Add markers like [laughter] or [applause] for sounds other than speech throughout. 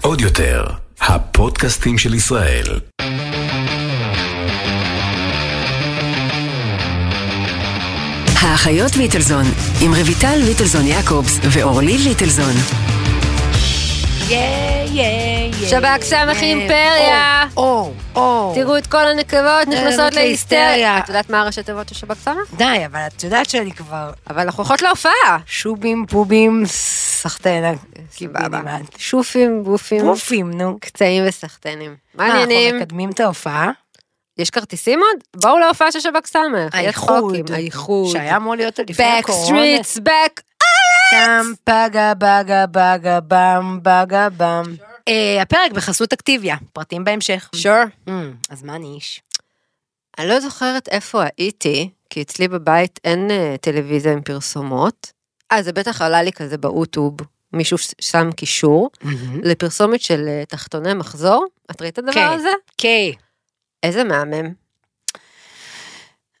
עוד יותר, הפודקאסטים של ישראל. האחיות ליטלזון, עם רויטל ליטלזון יעקובס ואורלי ליטלזון. שב"כ סמך אימפריה. או, או. תראו את כל הנקבות נכנסות נכנסת להיסטריה. את יודעת מה הראשי תיבות של שב"כ סמך? די, אבל את יודעת שאני כבר אבל אנחנו הולכות להופעה. שובים, פובים, סחטנה. סבבה. שופים, בופים, פופים, נו. קצאים וסחטנים. מה מה, אנחנו העניינים? מקדמים את ההופעה. יש כרטיסים עוד? בואו להופעה של שב"כ סמך. האיחוד. האיחוד. שהיה אמור להיות עוד לפני הקורונה. Backstreets back. טם פגה בגה בגה במ בגה במ. אה, הפרק בחסות אקטיביה, פרטים בהמשך. sure. Mm, אז מה אני איש? אני לא זוכרת איפה הייתי, כי אצלי בבית אין אה, טלוויזיה עם פרסומות. אה, זה בטח עלה לי כזה באוטוב. מישהו שם קישור לפרסומת של אה, תחתוני מחזור. את ראית את הדבר כן. הזה? כן. איזה מהמם.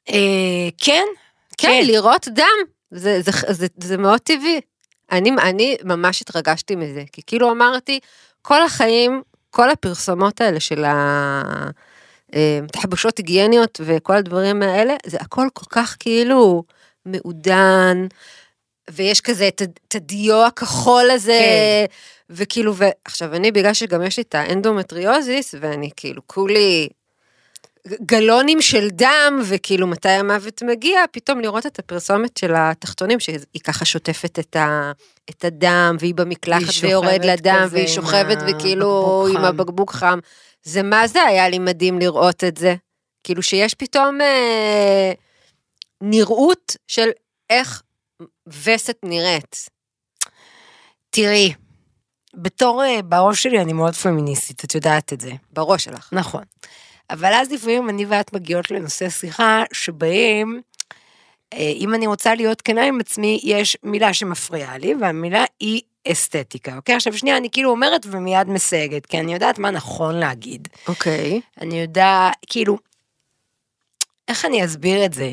אה, כן? כן, לראות דם, זה, זה, זה, זה מאוד טבעי. אני, אני ממש התרגשתי מזה, כי כאילו אמרתי, כל החיים, כל הפרסומות האלה של התחבושות היגייניות וכל הדברים האלה, זה הכל כל כך כאילו מעודן, ויש כזה את, ה- את הדיו הכחול הזה, כן. וכאילו, ועכשיו אני, בגלל שגם יש לי את האנדומטריוזיס, ואני כאילו כולי גלונים של דם, וכאילו מתי המוות מגיע, פתאום לראות את הפרסומת של התחתונים, שהיא ככה שוטפת את, ה, את הדם, והיא במקלחת והיא ויורד לדם, והיא שוכבת וכאילו עם חם. הבקבוק חם. זה מה זה היה לי מדהים לראות את זה. כאילו שיש פתאום אה, נראות של איך וסת נראית. תראי, בתור, אה, בראש שלי אני מאוד פמיניסטית, את יודעת את זה. בראש שלך. נכון. אבל אז לפעמים אני ואת מגיעות לנושא שיחה שבהם, אה, אם אני רוצה להיות כנה עם עצמי, יש מילה שמפריעה לי, והמילה היא אסתטיקה, אוקיי? עכשיו שנייה, אני כאילו אומרת ומיד מסייגת, כי אני יודעת מה נכון להגיד. אוקיי. אני יודעת, כאילו, איך אני אסביר את זה?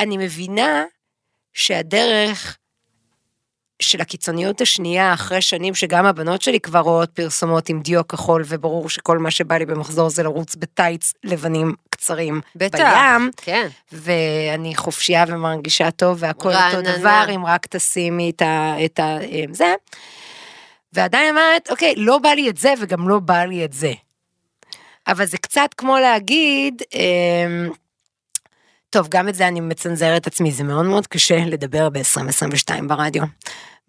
אני מבינה שהדרך של הקיצוניות השנייה, אחרי שנים שגם הבנות שלי כבר רואות פרסומות עם דיו כחול, וברור שכל מה שבא לי במחזור זה לרוץ בטייץ לבנים קצרים בטח. בים, כן. ואני חופשייה ומרגישה טוב, והכל אותו רעננה. דבר, אם רק תשימי את ה... את ה אה, זה. ועדיין אומרת, אוקיי, לא בא לי את זה וגם לא בא לי את זה. אבל זה קצת כמו להגיד, אמ, טוב, גם את זה אני מצנזרת עצמי, זה מאוד מאוד קשה לדבר ב-2022 ברדיו.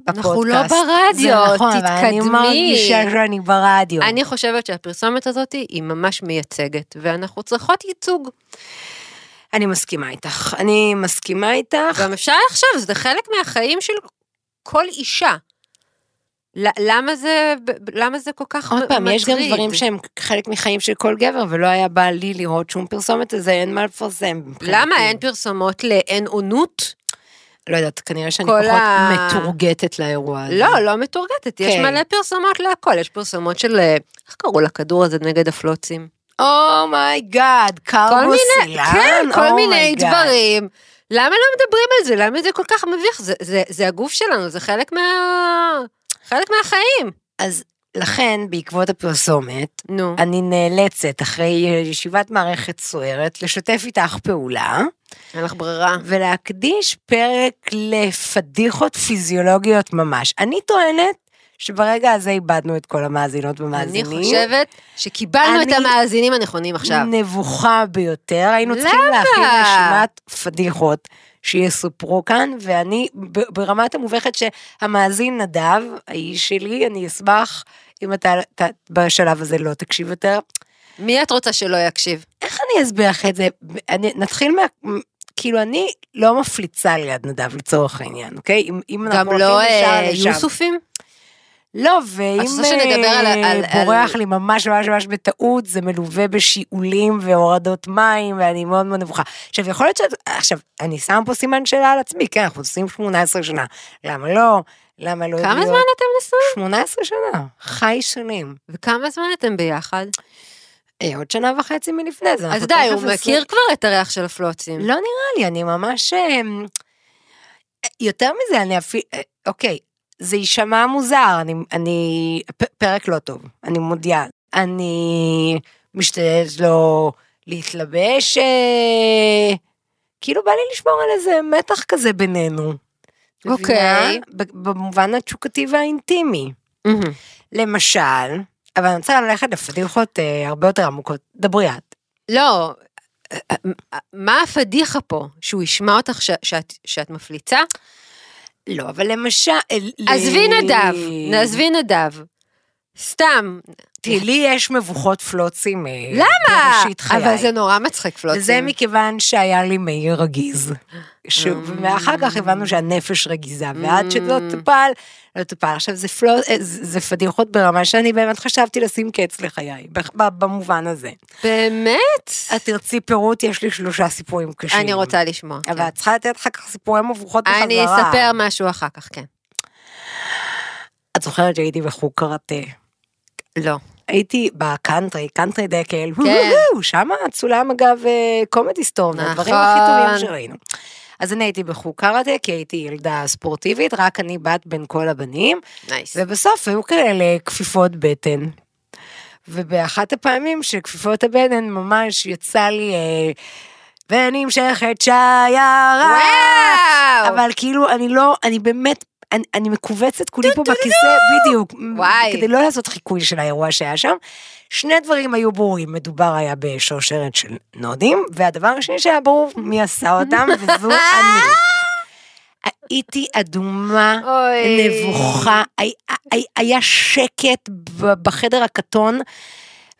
אנחנו לא בפודקאסט. ברדיו, זה נכון, אבל אני תתקדמי. מרגישה שאני ברדיו. אני חושבת שהפרסומת הזאת היא ממש מייצגת, ואנחנו צריכות ייצוג. אני מסכימה איתך, אני מסכימה איתך. גם אפשר לחשוב, זה חלק מהחיים של כל אישה. למה זה, למה זה כל כך עוד מ- פעם, יש גם מטריד? דברים שהם חלק מחיים של כל גבר, ולא היה בא לי לראות שום פרסומת לזה, אין מה לפרסם. למה אין פרסומות לאין אונות? לא יודעת, כנראה שאני פחות ה- מתורגטת לאירוע הזה. לא, לא מתורגטת, יש כן. מלא פרסומות להכל, יש פרסומות של, אה, איך קראו לכדור הזה נגד הפלוצים? oh my god, כל קרבו מיני, סילן, כן, כל מיני oh my god. דברים. למה לא מדברים על זה? למה זה כל כך מביך? זה, זה, זה הגוף שלנו, זה חלק מה... חלק מהחיים. אז לכן, בעקבות הפרסומת, נו. אני נאלצת, אחרי ישיבת מערכת סוערת, לשתף איתך פעולה, אין לך ברירה. ולהקדיש פרק לפדיחות פיזיולוגיות ממש. אני טוענת שברגע הזה איבדנו את כל המאזינות אני ומאזינים. חושבת שקיבלנו את אני- המאזינים הנכונים עכשיו. נבוכה ביותר, היינו צריכים למה? להכין רשימת פדיחות שיסופרו כאן, ואני ברמת המובכת שהמאזין נדב, האיש שלי, אני אשמח אם אתה, אתה בשלב הזה לא תקשיב יותר. מי את רוצה שלא יקשיב? איך אני אסביר לך את זה? אני, נתחיל מה... כאילו, אני לא מפליצה ליד נדב לצורך העניין, אוקיי? אם, אם גם אנחנו לא אה, לשם. יוסופים? לא, ואם על- אה, על- בורח על- לי ממש ממש ממש בטעות, זה מלווה בשיעולים והורדות מים, ואני מאוד מאוד נבוכה. עכשיו, יכול להיות ש... עכשיו, אני שם פה סימן שאלה על עצמי, כן, אנחנו עושים 18 שנה. למה לא? למה לא... כמה להיות- זמן אתם נשואים? 18 שנה, חי שנים. וכמה זמן אתם ביחד? אה, עוד שנה וחצי מלפני זה. אז די, הוא מכיר כבר את הריח של הפלוצים. לא נראה לי, אני ממש... אה, יותר מזה, אני אפילו... אוקיי, זה יישמע מוזר, אני, אני, פרק לא טוב, אני מודיעה. אני משתדלת לא להתלבש, אה, כאילו בא לי לשמור על איזה מתח כזה בינינו. אוקיי. ב- במובן התשוקתי והאינטימי. למשל, אבל אני רוצה ללכת לפדיחות אה, הרבה יותר עמוקות. דברי את. לא, מה הפדיחה פה? שהוא ישמע אותך ש- שאת- שאת מפליצה? לא, אבל למשל... עזבי נדב, עזבי נדב. סתם. תראי, לי יש מבוכות פלוצים. אה, למה? בראשית חיי. אבל זה נורא מצחיק פלוצים. וזה מכיוון שהיה לי מאיר רגיז. ש- ואחר כך הבנו שהנפש רגיזה, ועד שלא טופל, לא טופל. עכשיו זה פלו... אה, זה זה פדיחות ברמה שאני באמת חשבתי לשים קץ לחיי, במובן הזה. באמת? את תרצי פירוט, יש לי שלושה סיפורים קשים. אני רוצה לשמוע. אבל כן. את צריכה לתת אחר כך סיפורי מבוכות בחזרה. אני אספר משהו אחר כך, כן. את זוכרת שהייתי בחוג קראטה. לא. הייתי בקאנטרי, קאנטרי דקל, כן. שם צולם אגב אה, קומדי סטור, והדברים נכון. הכי טובים שראינו. אז אני הייתי בחוג קראטה, כי הייתי ילדה ספורטיבית, רק אני בת בין כל הבנים, nice. ובסוף היו כאלה כפיפות בטן. ובאחת הפעמים שכפיפות הבטן ממש יצא לי, אה, ונמשכת שיירה. וואו! אבל כאילו, אני לא, אני באמת, אני, אני מכווצת כולי פה בכיסא, בדיוק. וואי. כדי לא לעשות חיקוי של האירוע שהיה שם. שני דברים היו ברורים, מדובר היה בשרשרת של נודים, והדבר השני שהיה ברור מי עשה אותם, [laughs] וזו אני. הייתי אדומה, אוי. נבוכה, היה- היה- שקט בחדר הקטון,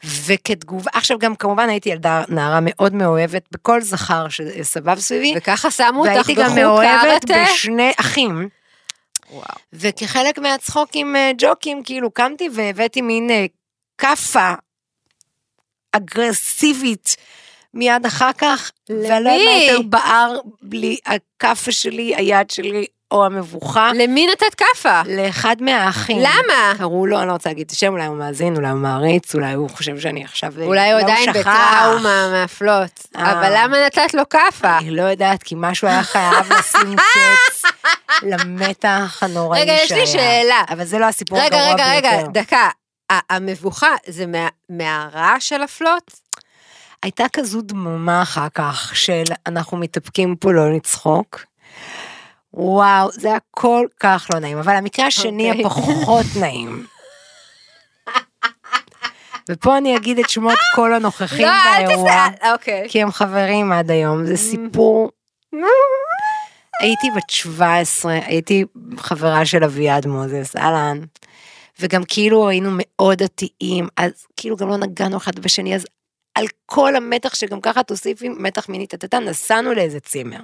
וכתגובה, עכשיו גם כמובן הייתי ילדה נערה מאוד מאוהבת בכל זכר שסבב סביבי, וככה שמו אותך והייתי גם בחוג מאוהבת קראטה? בשני אחים. וואו. וכחלק מהצחוק עם אה, ג'וקים, כאילו קמתי והבאתי מין אה, כאפה אגרסיבית מיד אחר כך? ולא יותר בער בלי הכאפה שלי, היד שלי או המבוכה. למי נתת כאפה? לאחד מהאחים. למה? קראו לו, אני לא רוצה להגיד את השם, אולי הוא מאזין, אולי הוא מעריץ, אולי הוא חושב שאני עכשיו... אולי הוא עדיין שכח. בטראומה מהפלוט. אה. אבל למה נתת לו כאפה? אני לא יודעת, כי משהו היה חייב לשים [laughs] קץ למתח הנוראי רגע, שהיה. יש לי שאלה. אבל זה לא הסיפור רגע, הגרוע רגע, רגע, ביותר. דקה. המבוכה זה מה- מהרעש של הפלוט? הייתה כזו דממה אחר כך של אנחנו מתאפקים פה לא לצחוק. וואו, זה היה כל כך לא נעים, אבל המקרה השני אוקיי. הפחות [laughs] נעים. ופה אני אגיד את שמות כל הנוכחים לא, באירוע, תסע... אוקיי. כי הם חברים עד היום, זה סיפור. הייתי בת 17, הייתי חברה של אביעד מוזס, אהלן. וגם כאילו היינו מאוד דתיים, אז כאילו גם לא נגענו אחד בשני, אז על כל המתח שגם ככה תוסיפי מתח מיני טטטה, נסענו לאיזה צימר.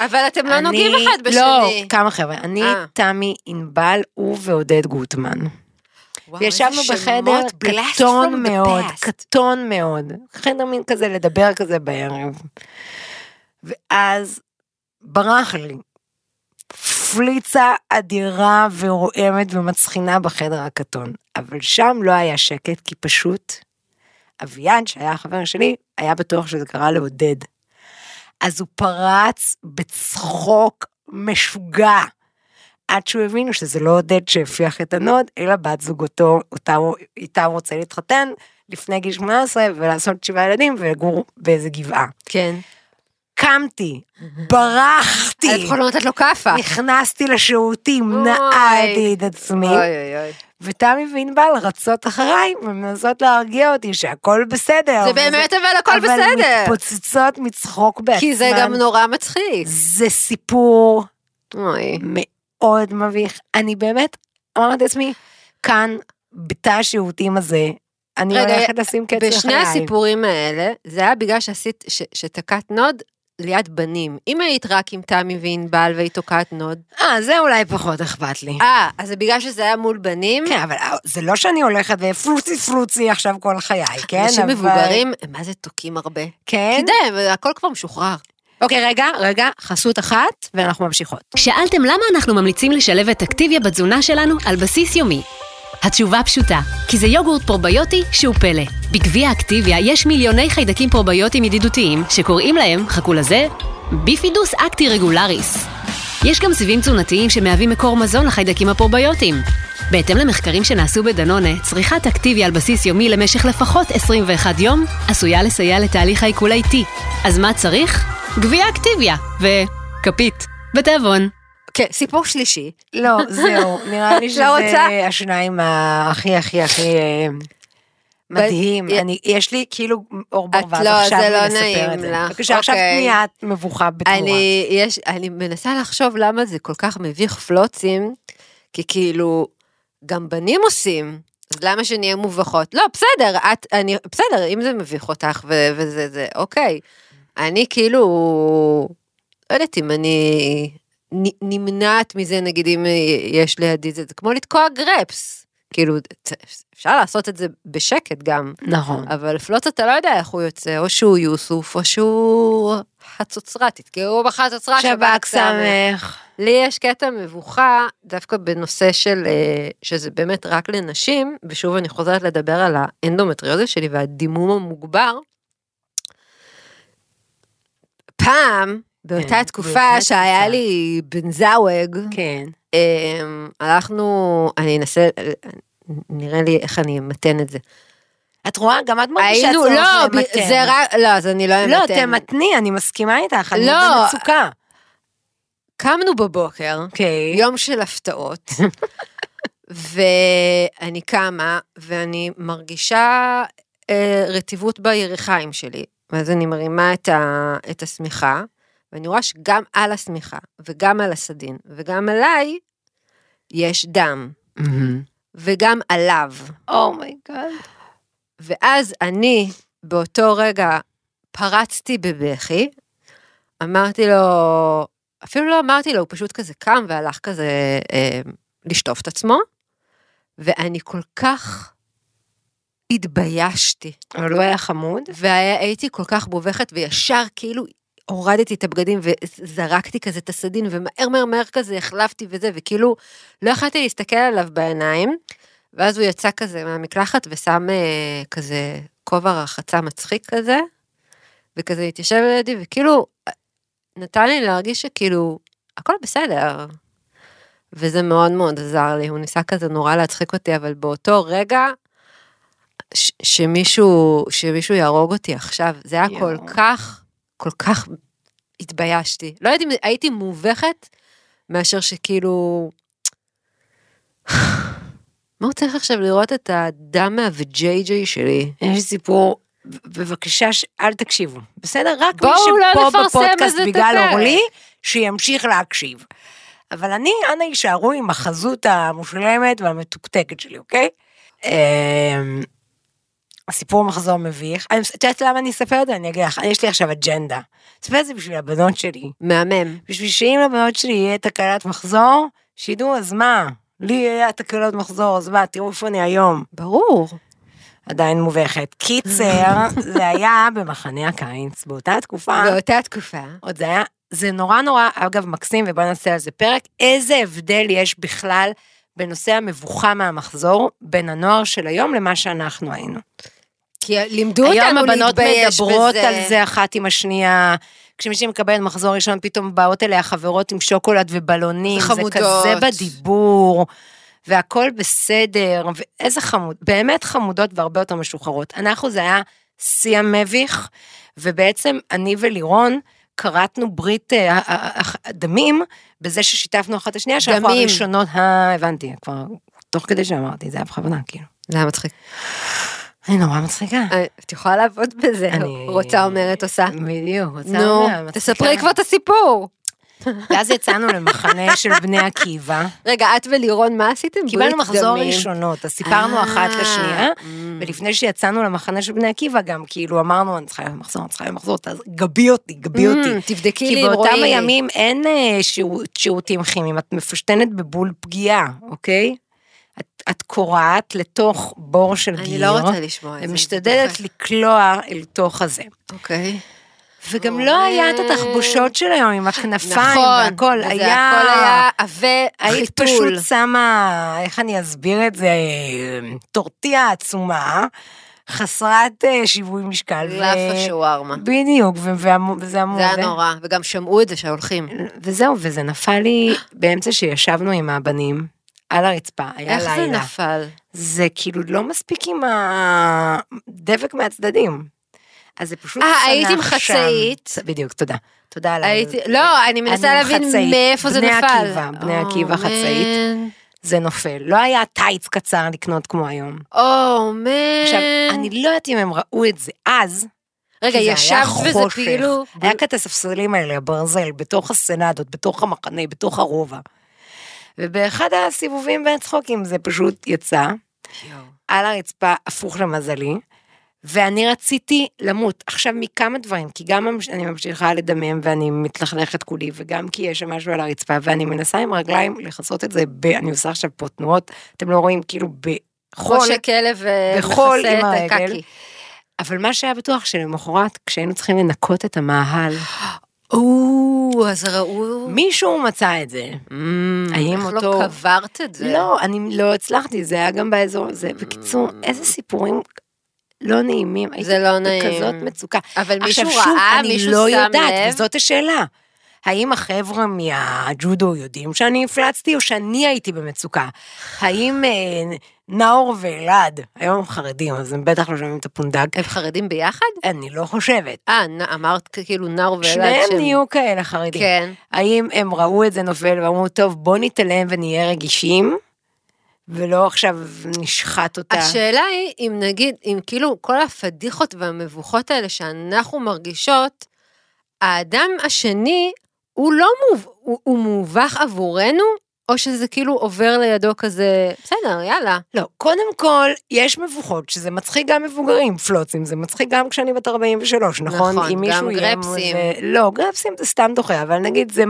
אבל אתם לא אני- נוגעים אחד בשני. לא, כמה חבר'ה. אני, אה. תמי, ענבל, הוא ועודד גוטמן. וואו, וישבנו בחדר קטון מאוד. קטון מאוד. חדר מין כזה לדבר כזה בערב. ואז ברח לי פליצה אדירה ורועמת ומצחינה בחדר הקטון. אבל שם לא היה שקט, כי פשוט אביעד, שהיה החבר שלי, היה בטוח שזה קרה לעודד. אז הוא פרץ בצחוק משוגע. עד שהוא הבינו שזה לא עודד שהפיח את הנוד, אלא בת זוגתו, אותה, הוא- איתה הוא רוצה להתחתן לפני גיל 18 ולעשות שבעה ילדים ולגור באיזה גבעה. כן. קמתי, ברחתי, לפחות לא נתת לו כאפה. נכנסתי לשירותים, אוי. נעלתי את עצמי, אוי אוי אוי. ותמי וענבל רצות אחריי ומנסות להרגיע אותי שהכל בסדר. זה באמת אבל הכל אבל בסדר. מתפוצצות מצחוק בעצמן. כי זה גם נורא מצחיק. זה סיפור אוי. מאוד מביך. אני באמת אמרתי לעצמי, כאן, בתא השירותים הזה, אני רגע, הולכת לשים קץ לחיי. בשני הסיפורים האלה, זה היה בגלל שעשית, ש- שתקעת נוד ליד בנים. אם היית רק עם תמי וענבל והיית תוקעת נוד, אה, זה אולי פחות אכפת לי. אה, אז זה בגלל שזה היה מול בנים? כן, אבל זה לא שאני הולכת ופלוצי פלוצי עכשיו כל חיי, כן? אנשים אבל- מבוגרים, הם מה זה תוקעים הרבה. כן? כדאי, הכל כבר משוחרר. אוקיי, רגע, רגע, חסות אחת, ואנחנו ממשיכות. שאלתם למה אנחנו ממליצים לשלב את אקטיביה בתזונה שלנו על בסיס יומי? התשובה פשוטה, כי זה יוגורט פרוביוטי שהוא פלא. בגביע אקטיביה יש מיליוני חיידקים פרוביוטיים ידידותיים שקוראים להם, חכו לזה, ביפידוס אקטי רגולריס. יש גם סיבים תזונתיים שמהווים מקור מזון לחיידקים הפרוביוטיים. בהתאם למחקרים שנעשו בדנונה, צריכת אקטיביה על בסיס יומי למשך לפחות 21 יום עשויה לסייע לתהליך העיכול האיטי. אז מה צריך? גביע אקטיביה וכפית בתיאבון. כן, סיפור שלישי. לא, זהו, נראה לי [laughs] לא שזה רוצה? השניים הכי הכי הכי אה, מדהים. אני, יש לי כאילו אור בור, את ואז לא, עכשיו זה אני לא לספר נעים את זה. לך. בבקשה, עכשיו אוקיי. תני את מבוכה בתמורה. אני, יש, אני מנסה לחשוב למה זה כל כך מביך פלוצים, כי כאילו, גם בנים עושים, אז למה שנהיה מובכות? לא, בסדר, את, אני, בסדר, אם זה מביך אותך ו, וזה, זה, אוקיי. אני כאילו, לא יודעת אם אני נמנעת מזה, נגיד אם יש לידי זה, זה כמו לתקוע גרפס. כאילו, אפשר לעשות את זה בשקט גם. נכון. אבל פלוץ אתה לא יודע איך הוא יוצא, או שהוא יוסוף, או שהוא חצוצרה, תתקעו בחצוצרה שב"כ שמח. לי יש קטע מבוכה דווקא בנושא של, אה, שזה באמת רק לנשים, ושוב אני חוזרת לדבר על האנדומטריוזיס שלי והדימום המוגבר. פעם, באותה כן, תקופה באותה שהיה תקופה. לי בן זאווג, כן. אמ, הלכנו, אני אנסה, נראה לי איך אני אמתן את זה. את רואה? גם את מרגישה צורך לא, למתן. זה רק, לא, אז אני לא אמתן. לא, תמתני, אני מסכימה איתך, אני לא. במצוקה. קמנו בבוקר, אוקיי. יום של הפתעות, [laughs] ואני קמה, ואני מרגישה אה, רטיבות בירכיים שלי. ואז אני מרימה את, ה, את השמיכה, ואני רואה שגם על השמיכה, וגם על הסדין, וגם עליי, יש דם, וגם עליו. Oh my God. ואז אני, באותו רגע, פרצתי בבכי, אמרתי לו, אפילו לא אמרתי לו, הוא פשוט כזה קם והלך כזה אה, לשטוף את עצמו, ואני כל כך התביישתי, אבל הוא היה חמוד. והייתי כל כך בובכת, וישר כאילו הורדתי את הבגדים וזרקתי כזה את הסדין, ומהר מהר מהר כזה החלפתי וזה, וכאילו לא יכלתי להסתכל עליו בעיניים, ואז הוא יצא כזה מהמקלחת ושם אה, כזה כובע רחצה מצחיק כזה, וכזה התיישב לידי, וכאילו נתן לי להרגיש שכאילו הכל בסדר. וזה מאוד מאוד עזר לי, הוא ניסה כזה נורא להצחיק אותי, אבל באותו רגע, ש- שמישהו, שמישהו יהרוג אותי עכשיו, זה היה כל יואו. כך, כל כך התביישתי. לא יודעת אם הייתי מובכת, מאשר שכאילו... מה הוא צריך עכשיו לראות את הדם מהווג'יי שלי? יש סיפור, בבקשה, ש- אל תקשיבו, בסדר? רק מי לא שפה בפודקאסט בגלל. אורלי, שימשיך להקשיב. אבל אני, אנא יישארו עם החזות המושלמת והמתוקתקת שלי, אוקיי? הסיפור מחזור מביך. אני- את יודעת למה אני אספר את זה? אני אגיד לך, יש לי עכשיו אג'נדה. אספר את זה בשביל הבנות שלי. מהמם. בשביל שאם לבנות שלי יהיה תקלת מחזור, שידעו, אז מה? לי היה תקלות מחזור, אז מה, תראו איפה אני היום. ברור. עדיין מובכת. קיצר, [laughs] זה היה במחנה הקיץ, באותה תקופה, באותה תקופה. עוד זה היה, זה נורא נורא, אגב, מקסים, ובוא נעשה על זה פרק, איזה הבדל יש בכלל בנושא המבוכה מהמחזור בין הנוער של היום למה שאנחנו היינו. כי לימדו היום אותנו הבנות להתבייש מדברות בזה. על זה אחת עם השנייה. כשמישהי מקבלת מחזור ראשון, פתאום באות אליה חברות עם שוקולד ובלונים. חמודות. זה כזה בדיבור, והכל בסדר, ואיזה חמוד, באמת חמודות והרבה יותר משוחררות. אנחנו, זה היה שיא המביך, ובעצם אני ולירון, כרתנו ברית אה, אה, אה, דמים בזה ששיתפנו אחת את השנייה, שאנחנו. הראשונות, אה, הבנתי, כבר תוך כדי שאמרתי, זה היה בכוונה, כאילו. זה היה מצחיק. אני נורא מצחיקה. את יכולה לעבוד בזה, רוצה אומרת עושה. בדיוק, רוצה נו, אומרת, מצחיקה. תספרי כבר את הסיפור. [laughs] ואז יצאנו למחנה של בני עקיבא, רגע, את ולירון, מה עשיתם? קיבלנו מחזור דמים. ראשונות, אז סיפרנו אה, אחת לשנייה, mm. ולפני שיצאנו למחנה של בני עקיבא גם, כאילו אמרנו, אני צריכה להיות מחזור, אני צריכה להיות מחזור, אז גבי אותי, גבי אותי. Mm, תבדקי כי לי אם באותם רואים לי. הימים אין אה, שירות- שירותים כימיים, את מפשטנת בבול פגיעה, אוקיי? את- את קורעת לתוך בור של גיר, אני לא רוצה לשמוע את זה. ומשתדלת לקלוע אל תוך הזה. אוקיי. וגם לא היה את התחבושות של היום עם הכנפיים נכון. והכל, וזה היה... הכל היה עבה היית. פשוט שמה, איך אני אסביר את זה, טורטיה עצומה, חסרת אה, שיווי משקל. לאפה שווארמה. בדיוק, וזה אמור... זה היה נורא, וגם שמעו את זה שהולכים. וזהו, וזה נפל לי באמצע שישבנו עם הבנים על הרצפה, היה איך לילה. זה נפל? זה כאילו לא מספיק עם הדבק מהצדדים. אז זה פשוט אה, צנח היית עם שם. חצאית. בדיוק, תודה. תודה על ה... לא, אני מנסה להבין. מאיפה זה בני נפל. עקיבא, בני עקיבא חצאית. זה נופל. לא היה טייץ קצר לקנות כמו היום. או, מן. עכשיו, אני לא יודעת אם הם ראו את זה אז. רגע, ישבת וזה. כאילו... היה כת הספסלים האלה, הברזל, בתוך הסנדות, בתוך המחנה, בתוך הרובע. ובאחד הסיבובים בין צחוקים זה פשוט יצא, על הרצפה, הפוך למזלי, ואני רציתי למות. עכשיו, מכמה דברים, כי גם אני ממשיכה לדמם ואני מתלכלכת כולי, וגם כי יש שם משהו על הרצפה, ואני מנסה עם רגליים לכסות את זה, ב... אני עושה עכשיו פה תנועות, אתם לא רואים, כאילו בחול, חושק כלב בחול ומכסה עם את. הקקי. אבל מה שהיה בטוח שלמחרת, כשהיינו צריכים לנקות את המאהל, או, אז ראו... מישהו מצא את זה. האם איך אותו- לא קברת את זה? לא, אני לא הצלחתי, זה היה גם באזור הזה. בקיצור, איזה סיפורים לא נעימים. זה לא נעים. בכזאת מצוקה. אבל מישהו עכשיו שוב, ראה? אני מישהו לא שם יודעת, לב? וזאת השאלה. האם החבר'ה מהג'ודו יודעים שאני הפלצתי, או שאני הייתי במצוקה? האם אה, נאור ואלעד, היום הם חרדים, אז הם בטח לא שומעים את הפונדק, הם חרדים ביחד? אני לא חושבת. אה, אמרת כאילו נאור ואלעד שניהם שהם- נהיו כאלה חרדים. כן. האם הם ראו את זה נופל ואמרו, טוב, בוא נתעלם ונהיה רגישים, ולא עכשיו נשחט אותה. השאלה היא, אם נגיד, אם כאילו כל הפדיחות והמבוכות האלה שאנחנו מרגישות, האדם השני, הוא לא מוב... הוא, הוא מובך עבורנו, או שזה כאילו עובר לידו כזה, בסדר, יאללה. לא, קודם כל, יש מבוכות שזה מצחיק גם מבוגרים, פלוצים, זה מצחיק גם כשאני בת 43, נכון? נכון, גם יהיה גרפסים. זה- לא, גרפסים זה סתם דוחה, אבל נגיד זה,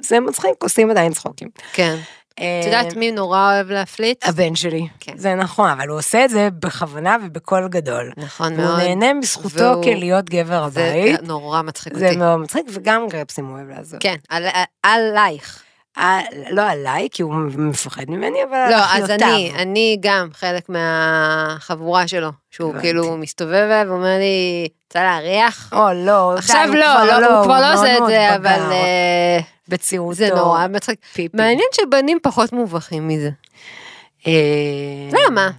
זה מצחיק, עושים עדיין צחוקים. כן. את יודעת מי נורא אוהב להפליץ? הבן שלי. כן. זה נכון, אבל הוא עושה את זה בכוונה ובקול גדול. נכון מאוד. נהנה בזכותו והוא- כלהיות גבר זה הבית. נורא מצחיק זה אותי. מאוד מצחיק, וגם גרפסים הוא אוהב לעזור. כן, על- עלייך. אה, לא עליי, כי הוא מפחד ממני, אבל על לא, אז אחיותיו. אני, אני גם חלק מהחבורה שלו, שהוא הבנתי. כאילו מסתובב ואומר לי, רוצה להריח? או לא, די, עכשיו הוא לא, לא, הוא כבר לא עושה את זה. אבל אה, בצירותו. זה נורא מצחיק. פיפי. מעניין שבנים פחות מובכים מזה. אה, למה?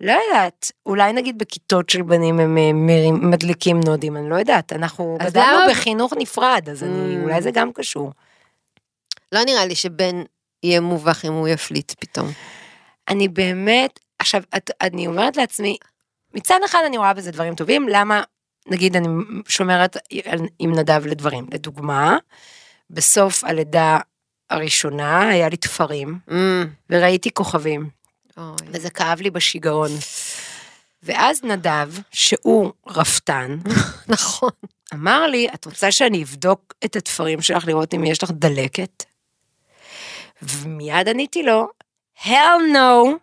לא יודעת, אולי נגיד בכיתות של בנים הם אה, מרים, מדליקים נודים, אני לא יודעת, אנחנו גדלנו למה- בחינוך נפרד, אז אני, Mm. אולי זה גם קשור. לא נראה לי שבן יהיה מובך אם הוא יפליץ פתאום. אני באמת, עכשיו, את, אני אומרת לעצמי, מצד אחד אני רואה בזה דברים טובים, למה, נגיד אני שומרת עם נדב לדברים. לדוגמה, בסוף הלידה הראשונה היה לי תפרים, Mm, וראיתי כוכבים, אוי. וזה כאב לי בשיגעון. ואז נדב, שהוא רפתן, [laughs] נכון. אמר לי, את רוצה שאני אבדוק את התפרים שלך לראות אם יש לך דלקת? ומיד עניתי לו, hell no,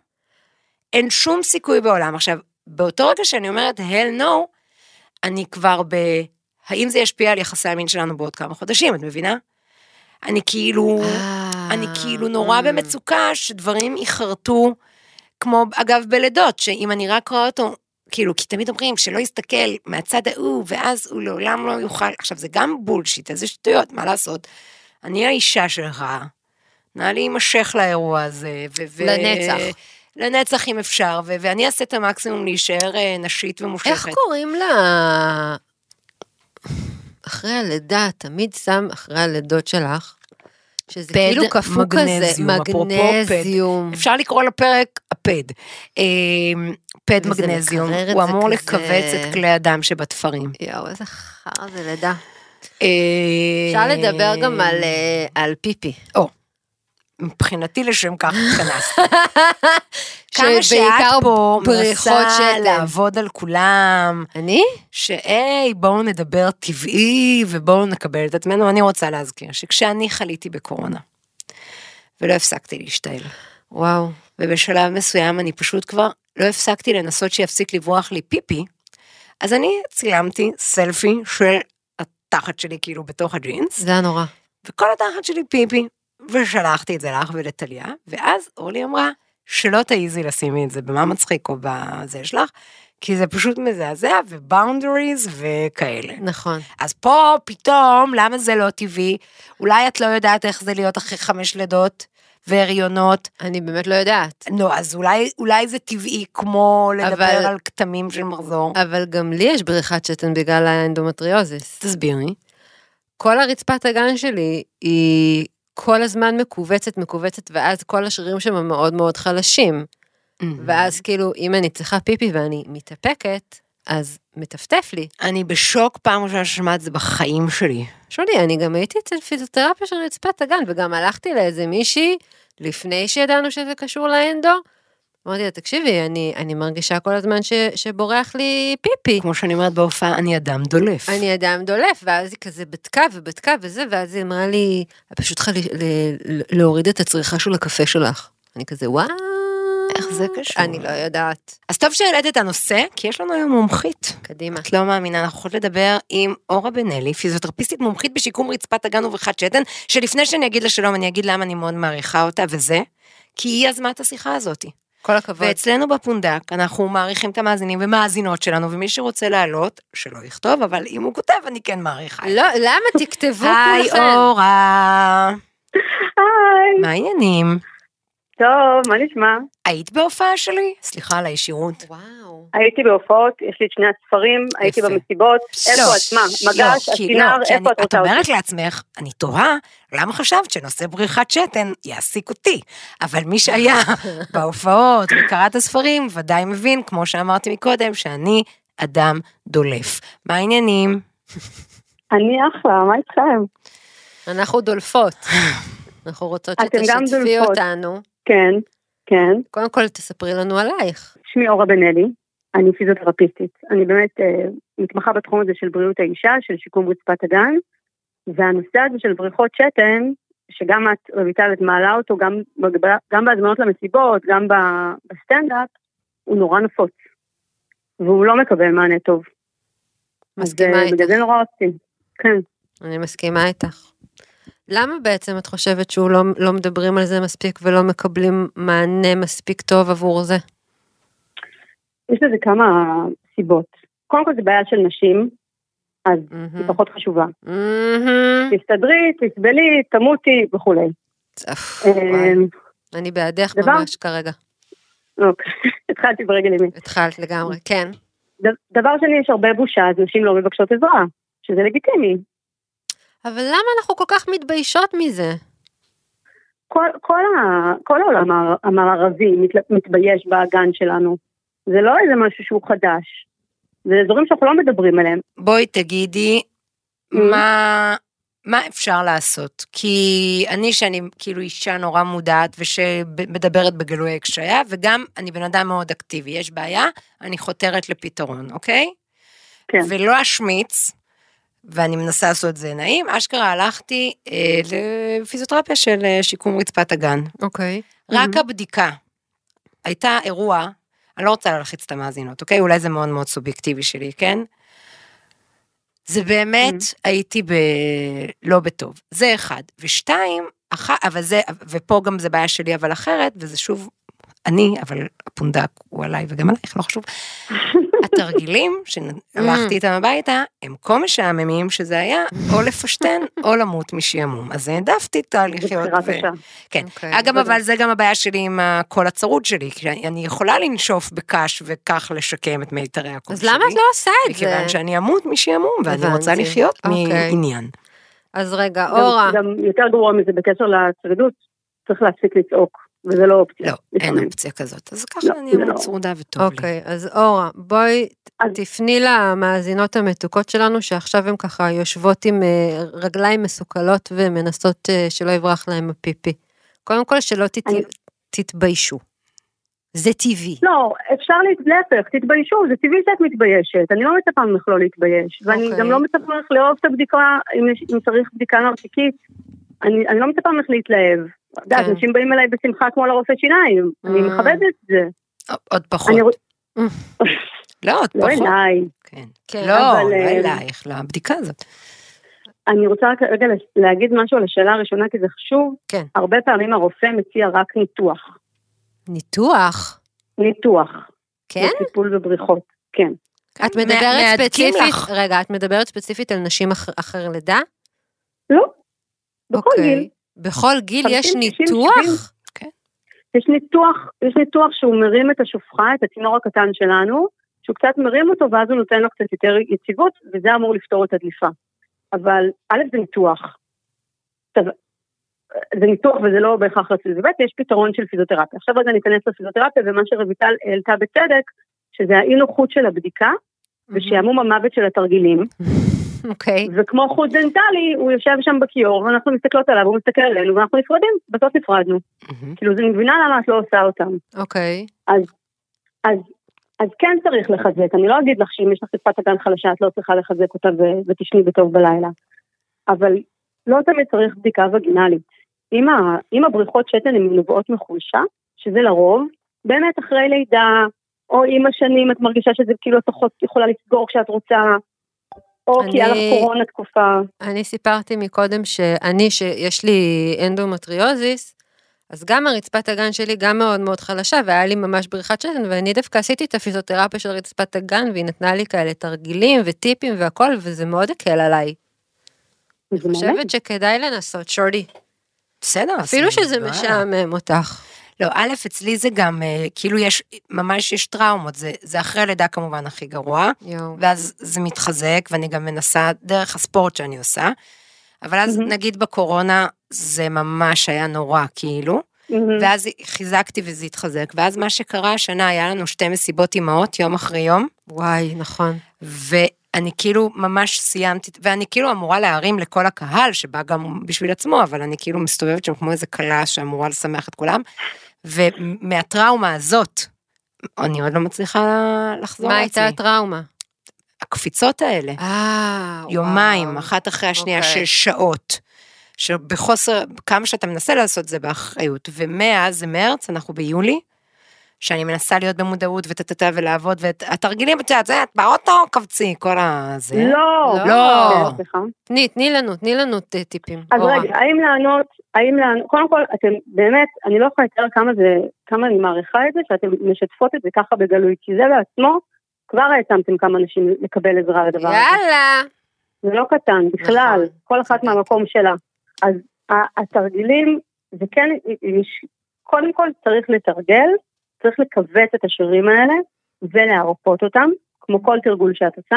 אין שום סיכוי בעולם. עכשיו, באותו רגע שאני אומרת hell no, אני כבר ב... האם זה ישפיע על יחסי המין שלנו בעוד כמה חודשים, את מבינה? אני כאילו, אה, אני כאילו נורא במצוקה שדברים ייחרטו, כמו אגב בלידות, שאם אני רק רואה אותו, כאילו, כי תמיד אומרים שלא יסתכל מהצד ההוא, ואז הוא לעולם לא יוכל, עכשיו זה גם בולשיט, איזה שטויות, מה לעשות? אני האישה שלך, נא להימשך לאירוע הזה, ו... לנצח. לנצח אם אפשר, ו- ואני אעשה את המקסימום להישאר אה, נשית ומושכת. איך קוראים לה? אחרי הלידה, תמיד שם אחרי הלידות שלך, שזה פד כאילו קפוא כזה, מגנזיום, פד. אפשר לקרוא לפרק הפד. אה, פד מגנזיום, הוא אמור כזה. לכווץ את כלי הדם שבתפרים. יואו, איזה חרא זה לידה. אה, אפשר לדבר גם על, אה, על פיפי. או, מבחינתי לשם כך [laughs] התכנסתי. כמה שאת פה בריחות מנסה שתן. לעבוד על כולם, אני? שהי, בואו נדבר טבעי ובואו נקבל את עצמנו, אני רוצה להזכיר שכשאני חליתי בקורונה, ולא הפסקתי להשתעל, וואו. ובשלב מסוים אני פשוט כבר לא הפסקתי לנסות שיפסיק לברוח לי פיפי, אז אני צילמתי סלפי של התחת שלי כאילו בתוך הג'ינס, זה היה נורא. וכל התחת שלי פיפי, ושלחתי את זה לך ולטליה, ואז אורלי אמרה, שלא תעיזי לשימי את זה במה מצחיק או בזה שלך, כי זה פשוט מזעזע, ובאונדריז וכאלה. נכון. אז פה פתאום, למה זה לא טבעי? אולי את לא יודעת איך זה להיות אחרי חמש לידות והריונות. אני באמת לא יודעת. נו, אז אולי, אולי זה טבעי כמו לדבר אבל- על כתמים של מחזור. אבל גם לי יש בריחת שתן בגלל האנדומטריוזיס. תסבירי. כל הרצפת האגן שלי היא כל הזמן מכווצת, מכווצת, ואז כל השרירים שם מאוד מאוד חלשים. ואז כאילו, אם אני צריכה פיפי ואני מתאפקת, אז מטפטף לי. אני בשוק פעם ראשונה ששמעת את זה בחיים שלי. שולי, אני גם הייתי אצל פיזיותרפיה של רצפת האגן, וגם הלכתי לאיזה מישהי, לפני שידענו שזה קשור לאנדו, אמרתי לה, תקשיבי, אני, אני מרגישה כל הזמן ש, שבורח לי פיפי. כמו שאני אומרת בהופעה, אני אדם דולף. אני אדם דולף, ואז היא כזה בדקה ובדקה וזה, ואז היא אמרה לי, פשוט צריכה להוריד את הצריכה של הקפה שלך. אני כזה, וואו. איך זה קשור? אני לא יודעת. אז טוב שהעלית את הנושא, כי יש לנו היום מומחית. קדימה. את לא מאמינה, אנחנו יכולות לדבר עם אורה בן אלי, פיזיותרפיסטית מומחית בשיקום רצפת הגן ובריכת שתן, שלפני שאני אגיד לה שלום, אני אגיד למה אני מאוד מעריכה אותה, וזה, כי היא יזמה את השיחה הזאת. כל הכבוד. ואצלנו בפונדק, אנחנו מעריכים את המאזינים ומאזינות שלנו, ומי שרוצה לעלות, שלא יכתוב, אבל אם הוא כותב, אני כן מעריכה. לא, למה תכתבו היי כולכם? אורה, היי, מה העניינים? טוב, מה נשמע? היית בהופעה שלי? סליחה על הישירות. וואו. הייתי בהופעות, יש לי את שני הספרים, הייתי יפה. במסיבות, איפה לא, את? מה, לא, מגש, כי- הכינר, לא, איפה אני- את רוצה אותי? אומרת לעצמך, אני תוהה, למה חשבת שנושא בריחת שתן יעסיק אותי? אבל מי שהיה [laughs] בהופעות וקרא את הספרים, ודאי מבין, כמו שאמרתי מקודם, שאני אדם דולף. מה העניינים? אני אחלה, מה איתכם? אנחנו דולפות. [laughs] אנחנו רוצות אתם גם שתשתפי. אותנו. כן, כן. קודם כל, תספרי לנו עלייך. שמי אורה בן אלי, אני פיזיותרפיסטית. אני באמת אה, מתמחה בתחום הזה של בריאות האישה, של שיקום רצפת הגן, והנושא הזה של בריחות שתן, שגם את, רויטל, את מעלה אותו גם, גם בהזמנות למסיבות, גם בסטנדאפ, הוא נורא נפוץ. והוא לא מקבל מענה טוב. מסכימה אה, איתך. בגלל זה נורא רציתי. כן. אני מסכימה איתך. למה בעצם את חושבת שהוא לא, לא מדברים על זה מספיק ולא מקבלים מענה מספיק טוב עבור זה? יש לזה כמה סיבות. קודם כל זה בעיה של נשים, אז מהמם. היא פחות חשובה. מהמם. תסתדרי, תסבלי, תמותי וכולי. אמ, אני בעדך דבר? ממש כרגע. אוקיי, [laughs] התחלתי ברגל ימין. התחלת לגמרי, כן. דבר שני, יש הרבה בושה, אז נשים לא מבקשות עזרה, שזה לגיטימי. אבל למה אנחנו כל כך מתביישות מזה? כל, כל, ה, כל העולם המערבי מת, מתבייש באגן שלנו. זה לא איזה משהו שהוא חדש. זה אזורים שאנחנו לא מדברים עליהם. בואי תגידי, Mm. מה... מה אפשר לעשות? כי אני שאני כאילו אישה נורא מודעת ושמדברת בגילויי קשייה, וגם אני בן אדם מאוד אקטיבי. יש בעיה, אני חותרת לפתרון, אוקיי? כן. ולא אשמיץ, ואני מנסה לעשות את זה נעים, אשכרה הלכתי אה, לפיזיותרפיה של אה, שיקום רצפת הגן. אוקיי. רק הבדיקה. הייתה אירוע, אני לא רוצה להלחיץ את המאזינות, אוקיי? אולי זה מאוד מאוד סובייקטיבי שלי, כן? זה באמת, הייתי ב... לא בטוב. זה אחד. ושתיים, אח... אבל זה, ופה גם זה בעיה שלי, אבל אחרת, וזה שוב, אני, אבל הפונדק הוא עליי וגם עלייך, לא חשוב. התרגילים שהלכתי איתם הביתה, הם כה משעממים שזה היה או לפשטן או למות משעמום. אז העדפתי. בחירה ו-. כן. אוקיי. אגב, אבל זה גם הבעיה שלי עם הקול הצרוד שלי, כי אני יכולה לנשוף בקש וכך לשקם את מיתרי הקול אז שלי. למה את לא עושה את זה? מכיוון שאני אמות משעמום, ואני. רוצה לחיות אוקיי. מעניין. אז רגע, גם- אורה, גם יותר גרוע מזה בקשר לצרידות, צריך להפסיק לצעוק, וזה לא אופציה. לא, אין לפעמים. אופציה כזאת. אז ככה לא, אני אמות לא. צרודה וטוב לי. אוקיי, אז אורה, בואי אז- תפני למאזינות המתוקות שלנו, שעכשיו הן ככה יושבות עם אה, רגליים מסוכלות ומנסות אה, שלא יברח להן הפיפי. קודם כל, שלא תת- אני- תתביישו. זה טבעי. לא, אפשר לה- להפך, תתביישו, זה טבעי שאת מתביישת, אני לא מצפה ממך לא להתבייש, ואני אוקיי. גם לא מצפה ממך לאהוב את הבדיקה, אם, יש, אם צריך בדיקה נרתיקית, אני, אני לא מצפה ממך להתלהב. יודעת, כן. אנשים באים אליי בשמחה כמו לרופא שיניים, אני Mm. מכבדת את זה. עוד פחות. אני לא, עוד לא פחות. אליי, כן. כן, לא, אבל, לא אה, אלייך, לבדיקה הזאת. אני רוצה רק רגע להגיד משהו על השאלה הראשונה, כי זה חשוב. כן. הרבה פעמים הרופא מציע רק ניתוח. ניתוח? ניתוח. כן? לטיפול בבריחות. כן. את מדברת ספציפית. רגע, את מדברת ספציפית על נשים אח- אחר לידה? לא, בכל אוקיי. גיל. בכל גיל יש 50, 60, ניתוח? יש ניתוח, יש ניתוח שהוא מרים את השופחה, את הצינור הקטן שלנו, שהוא קצת מרים אותו ואז הוא נותן לו קצת יותר יציבות, וזה אמור לפתור את הדליפה. אבל א' זה ניתוח. זה ניתוח וזה לא בהכרח רצוי, וב' יש פתרון של פיזיותרפיה. עכשיו רגע ניכנס לפיזיותרפיה, ומה שרויטל העלתה בצדק, שזה האי נוחות של הבדיקה, ושעמום המוות של התרגילים, [laughs] אוקיי. וכמו חוט דנטלי, הוא יושב שם בכיור, ואנחנו מסתכלות עליו, הוא מסתכל עלינו, ואנחנו נפרדים, בסוף נפרדנו. כאילו, אז אני מבינה למה את לא עושה אותם. אוקיי. אז, אז, אז כן צריך לחזק, אני לא אגיד לך שאם יש לך רצפת אגן חלשה, את לא צריכה לחזק אותה ותשני בטוב בלילה. אבל לא תמיד צריך בדיקה וגינלית. אם, ה- אם הבריחות שתן הן נובעות מחולשה, שזה לרוב, באמת אחרי לידה, או עם השנים את מרגישה שזה כאילו את יכולה לסגור כשאת רוצה, או כי היה לך אני- קורונה תקופה. אני סיפרתי מקודם שאני, שיש לי אנדומטריוזיס, אז גם הרצפת האגן שלי גם מאוד מאוד חלשה, והיה לי ממש בריחת שתן, ואני דווקא עשיתי את הפיזיותרפיה של רצפת האגן, והיא נתנה לי כאלה תרגילים וטיפים והכל, וזה מאוד הקל עליי. אני. חושבת שכדאי לנסות, שורדי. בסדר. אפילו שזה. משעמם אותך. לא, א', אצלי זה גם, אה, כאילו יש, ממש יש טראומות, זה, זה אחרי לידה כמובן הכי גרוע, יואו. ואז זה מתחזק, ואני גם מנסה דרך הספורט שאני עושה, אבל אז מהמם. נגיד בקורונה, זה ממש היה נורא, כאילו, מהמם. ואז חיזקתי וזה התחזק, ואז מה שקרה השנה, היה לנו שתי מסיבות אימהות, יום אחרי יום, וואי, נכון. ואני כאילו ממש סיימתי, ואני כאילו אמורה להרים לכל הקהל, שבא גם בשביל עצמו, אבל אני כאילו מסתובבת שם כמו איזה כלה שאמורה לשמח את כולם, ומהטראומה הזאת, אני עוד לא מצליחה לחזור מה הייתה לעצמי. הטראומה? הקפיצות האלה, אה, יומיים, וואו. אחת אחרי השנייה, אוקיי. של שעות. שבחוסר, כמה שאתה מנסה לעשות זה באחריות, ומאז זה מרץ, אנחנו ביולי, שאני מנסה להיות במודעות וטטטה ולעבוד, והתרגילים, את יודעת, זה, את באוטו, קבצי, כל הזה. לא. לא. סליחה. תני, תני לנו, תני לנו טיפים. אז. רגע, האם לענות, האם לענות, קודם כל, אתם באמת, אני לא יכולה לתאר כמה זה, כמה אני מעריכה את זה, שאתם משתפות את זה ככה בגלוי, כי זה בעצמו, כבר העצמתם כמה אנשים לקבל עזרה לדבר הזה. יאללה. זה לא קטן, בכלל, נכון. כל אחת מהמקום שלה. אז התרגילים, זה כן, יש, קודם כל צריך לתרגל, צריך לכווץ את השרירים האלה ולהרפות אותם, כמו כל תרגול שאת עושה.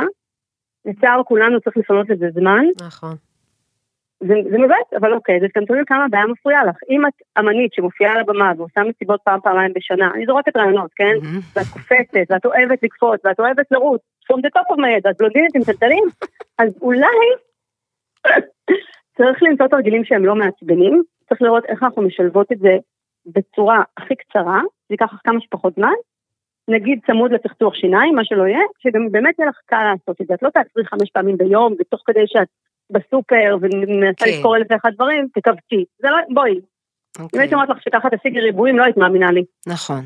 לצער כולנו צריך לפנות לזה זמן, נכון. זה, זה מבאס, אבל אוקיי, זה גם תלוי כמה הבעיה מפריעה לך. אם את אמנית שמופיעה על הבמה ועושה מסיבות פעם, פעמיים בשנה, אני זורקת רעיונות, כן? מהמם. ואת קופצת, ואת אוהבת לקפוץ, ואת אוהבת לרוץ, top of my head, ואת בלונדינית עם טלטלים, אז אולי [coughs] צריך למצוא תרגילים שהם לא מעצבנים, צריך לראות איך אנחנו משלבות את זה בצורה הכי קצרה, זה ייקח לך כמה שפחות זמן, נגיד צמוד לצחצוח שיניים, מה שלא יהיה, שגם באמת יהיה לך קל לעשות את זה, את לא תעצרי חמש פעמים ביום, ותוך כדי שאת בסופר ומנסה כן. לזכור אלף ואחד דברים, תכווצי. זה לא, בואי, אם אוקיי, הייתי אומרת לך שככה תשיגי ריבועים, לא היית מאמינה לי. נכון.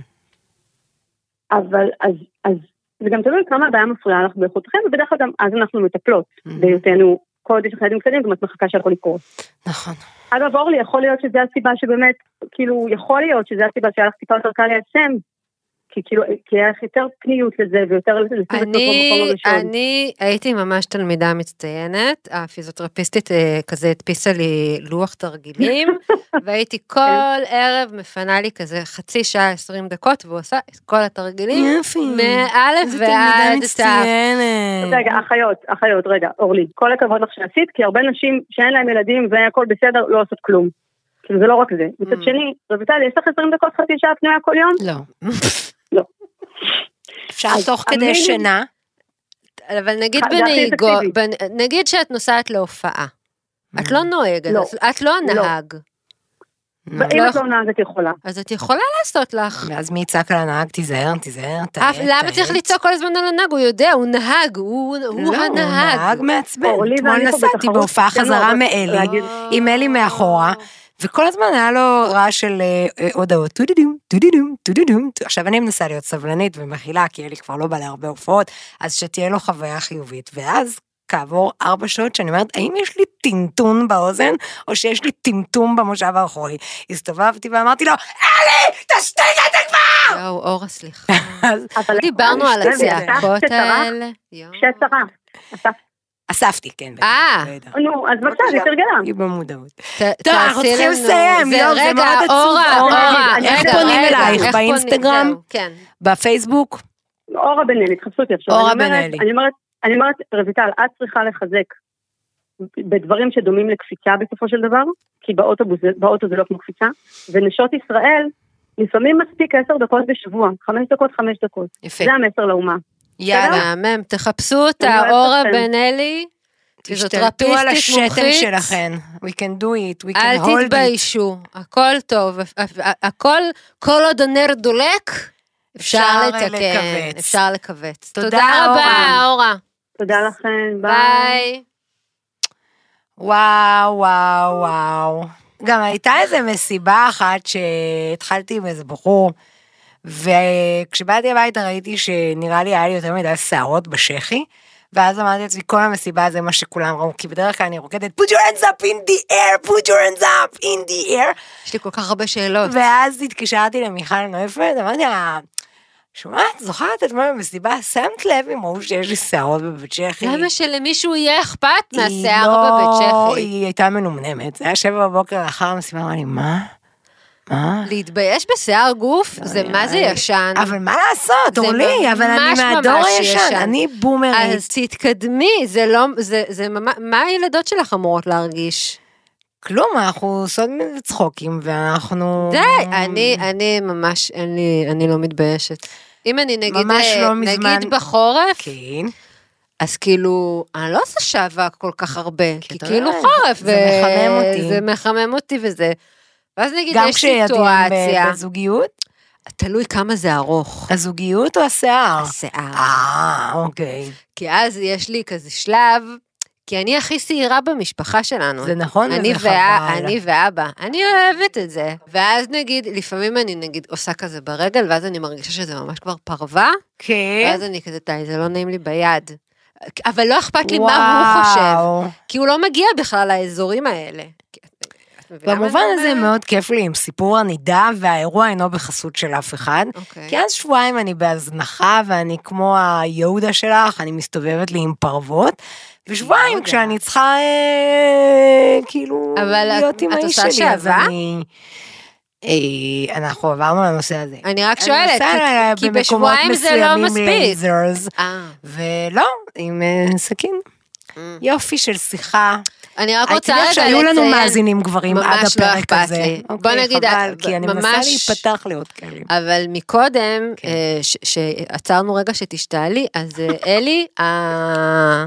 אבל אז, אז זה גם תלוי כמה הבעיה מפריעה לך באיכותכם, ובדרך כלל גם אז אנחנו מטפלות מהמם. בהיותנו קודש אחרי ילדים קטנים, גם את מחכה שהכל יקרוס. נכון. אגב, אורלי, יכול להיות שזה הסיבה שבאמת, כאילו, יכול להיות שזה הסיבה שהיה לך טיפה יותר קל ליישם, כי כאילו, כי היה לך יותר פניות לזה, ויותר לשים את במקום אני, הראשון. אני הייתי ממש תלמידה מצטיינת, הפיזיוטרפיסטית אה, כזה הדפיסה לי לוח תרגילים, [laughs] והייתי כל ערב מפנה לי כזה חצי שעה, עשרים דקות, והוא עושה את כל התרגילים, יופי. מאלף איזה תלמידה ועד. מצטיינת. רגע, אחיות, אחיות, רגע, אורלי, כל הכבוד לך שעשית, כי הרבה נשים שאין להם ילדים והכל בסדר, לא עושות כלום. כאילו, זה לא רק זה. מצד Mm. שני, רויטל, יש לך 20 דקות חצי שעה פנויה כל יום? לא. [laughs] לא. אפשר תוך כדי המינימום- שינה. אבל נגיד הכי בנהיגו. בנ- נגיד שאת נוסעת להופעה, את לא נוהגת, לא. אז את לא הנהג, ואם לא את לא נהגת יכולה. אז את יכולה לעשות לך. ואז מי יצעק על הנהג, תיזהר, תיזהר, אף- למה צריך. לצעוק כל הזמן על הנהג? הוא יודע, הוא נהג, הוא הוא לא, הוא נהג הנהג. מעצבן. אתמול נסעתי בהופעה שתינו חזרה מאלי, עם אלי מאחורה, וכל הזמן היה לו רעש של אה, אה, הודעות, טודידום, טודידום, טודידום. עכשיו אני מנסה להיות סבלנית ומכילה, כי אלי כבר לא בא להרבה הופעות, אז שתהיה לו חוויה חיובית. ואז כעבור ארבע שעות שאני אומרת, האם יש לי טינטון באוזן, או שיש לי טמטום במושב האחורי? הסתובבתי ואמרתי לו, אלי, תשתיק את זה כבר! יואו, אורה, סליחה. [laughs] דיברנו על חושבת, הצעקות האלה. יואו. שטרחת. אספתי, כן. אה. נו, אז בבקשה, זה תרגלה. היא במודעות. טוב, אנחנו צריכים לסיים, זה- ליאור, זה מאוד עצוב. אורה, אורה, אורה, איך פונים אלייך? באינסטגרם? כן. בפייסבוק? אורה בן אלי, תחפשו אותי עכשיו. אורה בן אלי. אני אומרת, אני אומרת, רויטל, את צריכה לחזק בדברים שדומים לקפיצה בסופו של דבר, כי באוטובוס, באוטו זה לא כמו קפיצה, ונשות ישראל, לפעמים מספיק עשר דקות בשבוע, חמש דקות, חמש דקות. יפה. זה המסר לאומה. יאללה. מהמם, תחפשו אותה, אורה. בן אלי, תשתלטו על השתן מומחית. שלכן. We can do it, we אל can hold it. תתביישו, הכל טוב, הכל, כל עוד הנר דולק, אפשר לתקן. אפשר לכווץ. תודה, רבה, אורה. תודה לכם, ביי. ביי. וואו, וואו, וואו. גם הייתה איזה מסיבה אחת שהתחלתי עם איזה בחור, וכשבאתי הביתה ראיתי שנראה לי היה לי יותר מדי שערות בשחי, ואז אמרתי לעצמי, כל המסיבה זה מה שכולם ראו, כי בדרך כלל אני רוקדת, put your hands up in the air, put your hands up in the air, יש לי כל כך הרבה שאלות. ואז התקשרתי למיכל נויפלד, אמרתי לה, שומעת, זוכרת אתמול במסיבה, שמת לב אם ראו שיש לי שערות בבית שחי? למה שלמישהו יהיה אכפת מהשיער לא- בבית שחי? היא הייתה מנומנמת, זה היה שבע בבוקר לאחר המסיבה, אמרה לי, מה? מה? להתבייש בשיער גוף, זה מה זה אני- ישן. אבל מה לעשות, זה אורלי, אבל אני מהדור הישן, ישן. אני בומרית. אז תתקדמי, זה לא, זה, זה ממש, מה הילדות שלך אמורות להרגיש? כלום, אנחנו עושות מזה צחוקים, ואנחנו... די, אני, אני ממש, אין לי, אני לא מתביישת. אם אני נגיד, אה, לא מזמן- נגיד בחורף, כן. אז כאילו, אני לא עושה שעווה כל כך הרבה, כי כאילו חורף, זה מחמם אותי. זה מחמם אותי וזה. ואז נגיד גם יש כשילדים סיטואציה, בזוגיות? תלוי כמה זה ארוך. הזוגיות או השיער? השיער. אה, אוקיי. כי אז יש לי כזה שלב, כי אני הכי שעירה במשפחה שלנו. זה נכון אני, וזה ואה, חבל. אני ואבא, אני אוהבת את זה. ואז נגיד, לפעמים אני נגיד עושה כזה ברגל, ואז אני מרגישה שזה ממש כבר פרווה, כן. ואז אני כזה, די, זה לא נעים לי ביד. אבל לא אכפת לי מה הוא חושב, וואו. כי הוא לא מגיע בכלל לאזורים האלה. במובן הזה? מאוד כיף לי עם סיפור הנידה, והאירוע אינו בחסות של אף אחד. אוקיי. כי אז שבועיים אני בהזנחה, ואני כמו היהודה שלך, אני מסתובבת לי עם פרוות, ושבועיים. כשאני צריכה אה, כאילו אבל את- להיות עם את האיש עושה שלי, אז שעווה? אני... אה, אנחנו עברנו לנושא הזה. אני רק שואלת, כי- בשבועיים זה לא מספיק. אה, ולא, עם אה, סכין. יופי של שיחה. אני רק רוצה רגע שהיו לנו לציין- מאזינים גברים עד ממש לא הפרק אכפת הזה. לי. בוא אוקיי, נגיד, חבל, כי אני מנסה להיפתח לעוד כאלה. אבל מקודם, כן. אה, ש- שעצרנו רגע שתשתעלי, אז אה, [laughs] אלי, ה-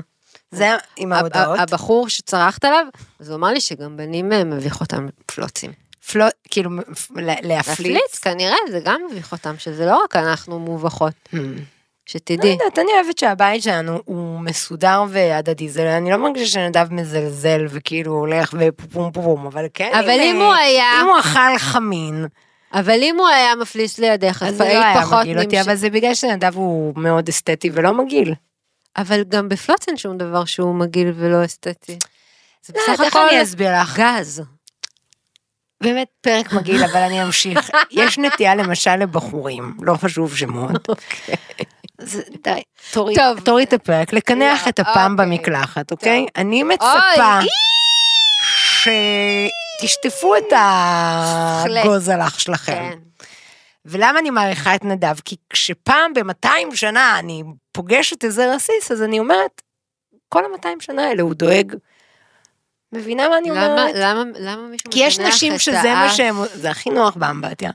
זה עם ההודעות. הבחור שצרחת עליו, אז הוא אמר לי שגם בנים אה, מביך אותם פלוצים. פלו, כאילו, להפליץ. להפליץ, כנראה, זה גם מביך אותם, שזה לא רק אנחנו מובכות, Hmm. לא שתדעי. יודעת, אני אוהבת שהבית שלנו הוא מסודר והדדי, זה, אני לא מרגישה שנדב מזלזל וכאילו הולך ופופום פופום, אבל כן, אבל אם אה, הוא היה, אם הוא אכל חמין, אבל אם הוא היה מפליץ לידך, אז לא היית היה פחות מגעיל אותי. אבל זה בגלל שנדב הוא מאוד אסתטי ולא מגעיל. אבל גם בפלוץ אין שום דבר שהוא מגעיל ולא אסתטי. זה לא, בסך הכל אני אסביר לך? גז. באמת פרק מגעיל, אבל אני אמשיך. [laughs] יש נטייה למשל לבחורים, לא חשוב שמות. זה- די, תורי טוב. תורי את הפרק, לקנח לא, את הפעם אוקיי. במקלחת, אוקיי? אני מצפה! שתשטפו את הגוזלח שלכם. כן. ולמה אני מעריכה את נדב? כי כשפעם ב-200 שנה אני פוגשת איזה רסיס, אז אני אומרת, כל ה-200 שנה האלה הוא דואג. מבינה מה אני למה, אומרת? למה, למה מישהו כי יש נשים שזה מה? שהם, זה הכי נוח באמבטיה.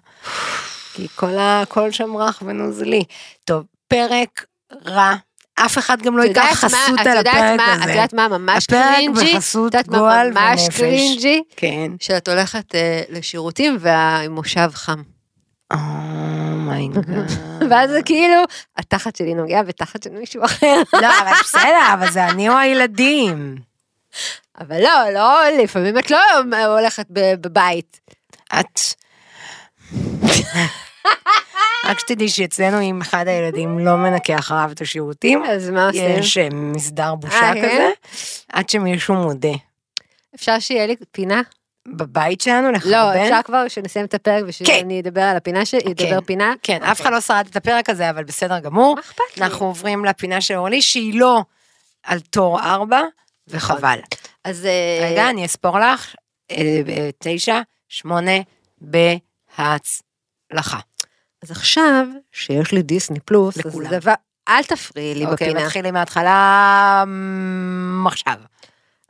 כי כל הכל שם רך ונוזלי. טוב, פרק רע. אף אחד גם לא ייקח חסות מה- על יודעת הפרק מה- הזה. את יודעת מה ממש הפרק cringy? בחסות את יודעת מה גועל ממש ונפש. Cringy? כן. שאת הולכת אה, לשירותים והמושב חם. Oh my God. [laughs] ואז זה כאילו, התחת שלי נוגע בתחת של מישהו אחר. לא, אבל בסדר, אבל זה אני או הילדים. אבל לא, לא, לפעמים את לא הולכת ב- בבית. את... רק שתדעי שאצלנו אם אחד הילדים לא מנקה אחריו את השירותים, אז מה עושים? יש מסדר בושה אה, כן? כזה, עד שמישהו מודה. אפשר שיהיה לי פינה? בבית שלנו, לך לא. אפשר כבר שנסיים את הפרק כן. ושאני אדבר על הפינה שלי, כן. אדבר פינה. כן, אף אחד לא שרד את הפרק הזה, אבל בסדר גמור. מה אכפת לי? אנחנו עוברים לפינה של אורלי, שהיא לא על תור ארבע, וחבל. אז... אה, רגע, אני אספור לך. אה, אה, תשע, שמונה, בהצלחה. אז עכשיו, שיש לי דיסני פלוס, אז לכולם. זה דבר... אל תפריעי לי אוקיי, בפינה. מתחילים מההתחלה מ, עכשיו.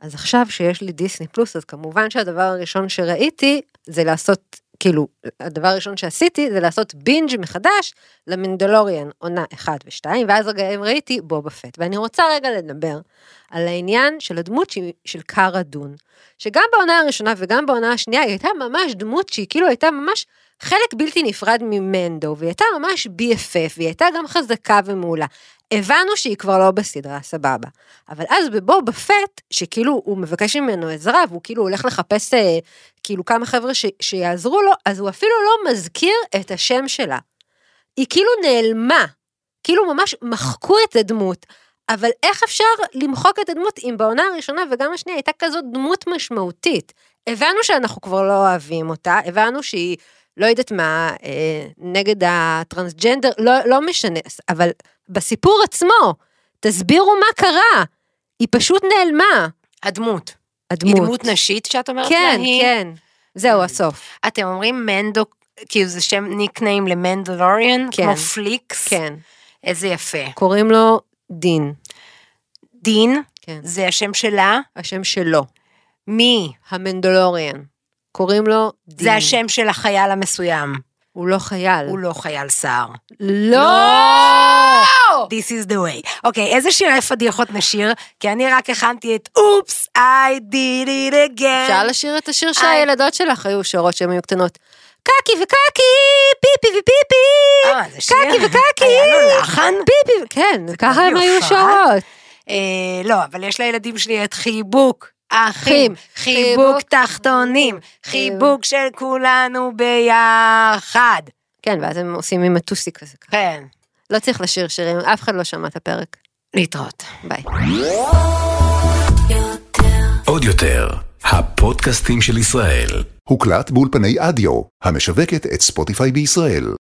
אז עכשיו שיש לי דיסני פלוס, אז כמובן שהדבר הראשון שראיתי זה לעשות, כאילו, הדבר הראשון שעשיתי זה לעשות בינג' מחדש למנדלוריאן, עונה 1 ו-2, ואז רגע ראיתי בובה פט. ואני רוצה רגע לדבר על העניין של הדמות שהיא- של קארה דון, שגם בעונה הראשונה וגם בעונה השנייה היא הייתה ממש דמות שהיא כאילו הייתה ממש חלק בלתי נפרד ממנדו, והיא הייתה ממש BFF, והיא הייתה גם חזקה ומעולה. הבנו שהיא כבר לא בסדרה, סבבה. אבל אז בבובה פט, שכאילו הוא מבקש ממנו עזרה, והוא כאילו הולך לחפש אה, כאילו כמה חבר'ה ש, שיעזרו לו, אז הוא אפילו לא מזכיר את השם שלה. היא כאילו נעלמה, כאילו ממש מחקו את הדמות. אבל איך אפשר למחוק את הדמות אם בעונה הראשונה וגם השנייה הייתה כזאת דמות משמעותית? הבנו שאנחנו כבר לא אוהבים אותה, הבנו שהיא, לא יודעת מה, אה, נגד הטרנסג'נדר, לא, לא משנה, אבל בסיפור עצמו, תסבירו מה קרה. היא פשוט נעלמה, הדמות. הדמות. היא דמות נשית שאת אומרת כן? היא- כן. זהו, הסוף. אתם אומרים מנדו, כאילו זה שם ניקניים למנדלוריאן? כן. כמו פליקס? כן. איזה יפה. קוראים לו דין. דין, כן. זה השם שלה? השם שלו. מי? המנדלוריאן. קוראים לו דין. זה השם של החייל המסוים. הוא לא חייל. הוא לא חייל סער. לא! This is the way. אוקיי, איזה שירי פדיחות נשיר? כי אני רק הכנתי את אופס, I did it again. אפשר לשיר את השיר איי. שהילדות שלך היו שרות שהן היו קטנות. קקי וקקי, פיפי ופיפי, אה, זה שיר. קקי וקקי, היה לו לחן? פיפי, כן, ככה כזה היו. שרות. אה, לא, אבל יש לילדים שלי את חיבוק. אחים, חיבוק תחתונים, חיבוק של כולנו ביחד. כן, ואז הם עושים עם הטוסי כזה. כן, לא צריך לשיר שירים, אף אחד לא שמע את הפרק. להתראות. ביי. עוד יותר, הפודקאסטים של ישראל. הוקלט באולפני אדיו, המשווקת את ספוטיפיי בישראל.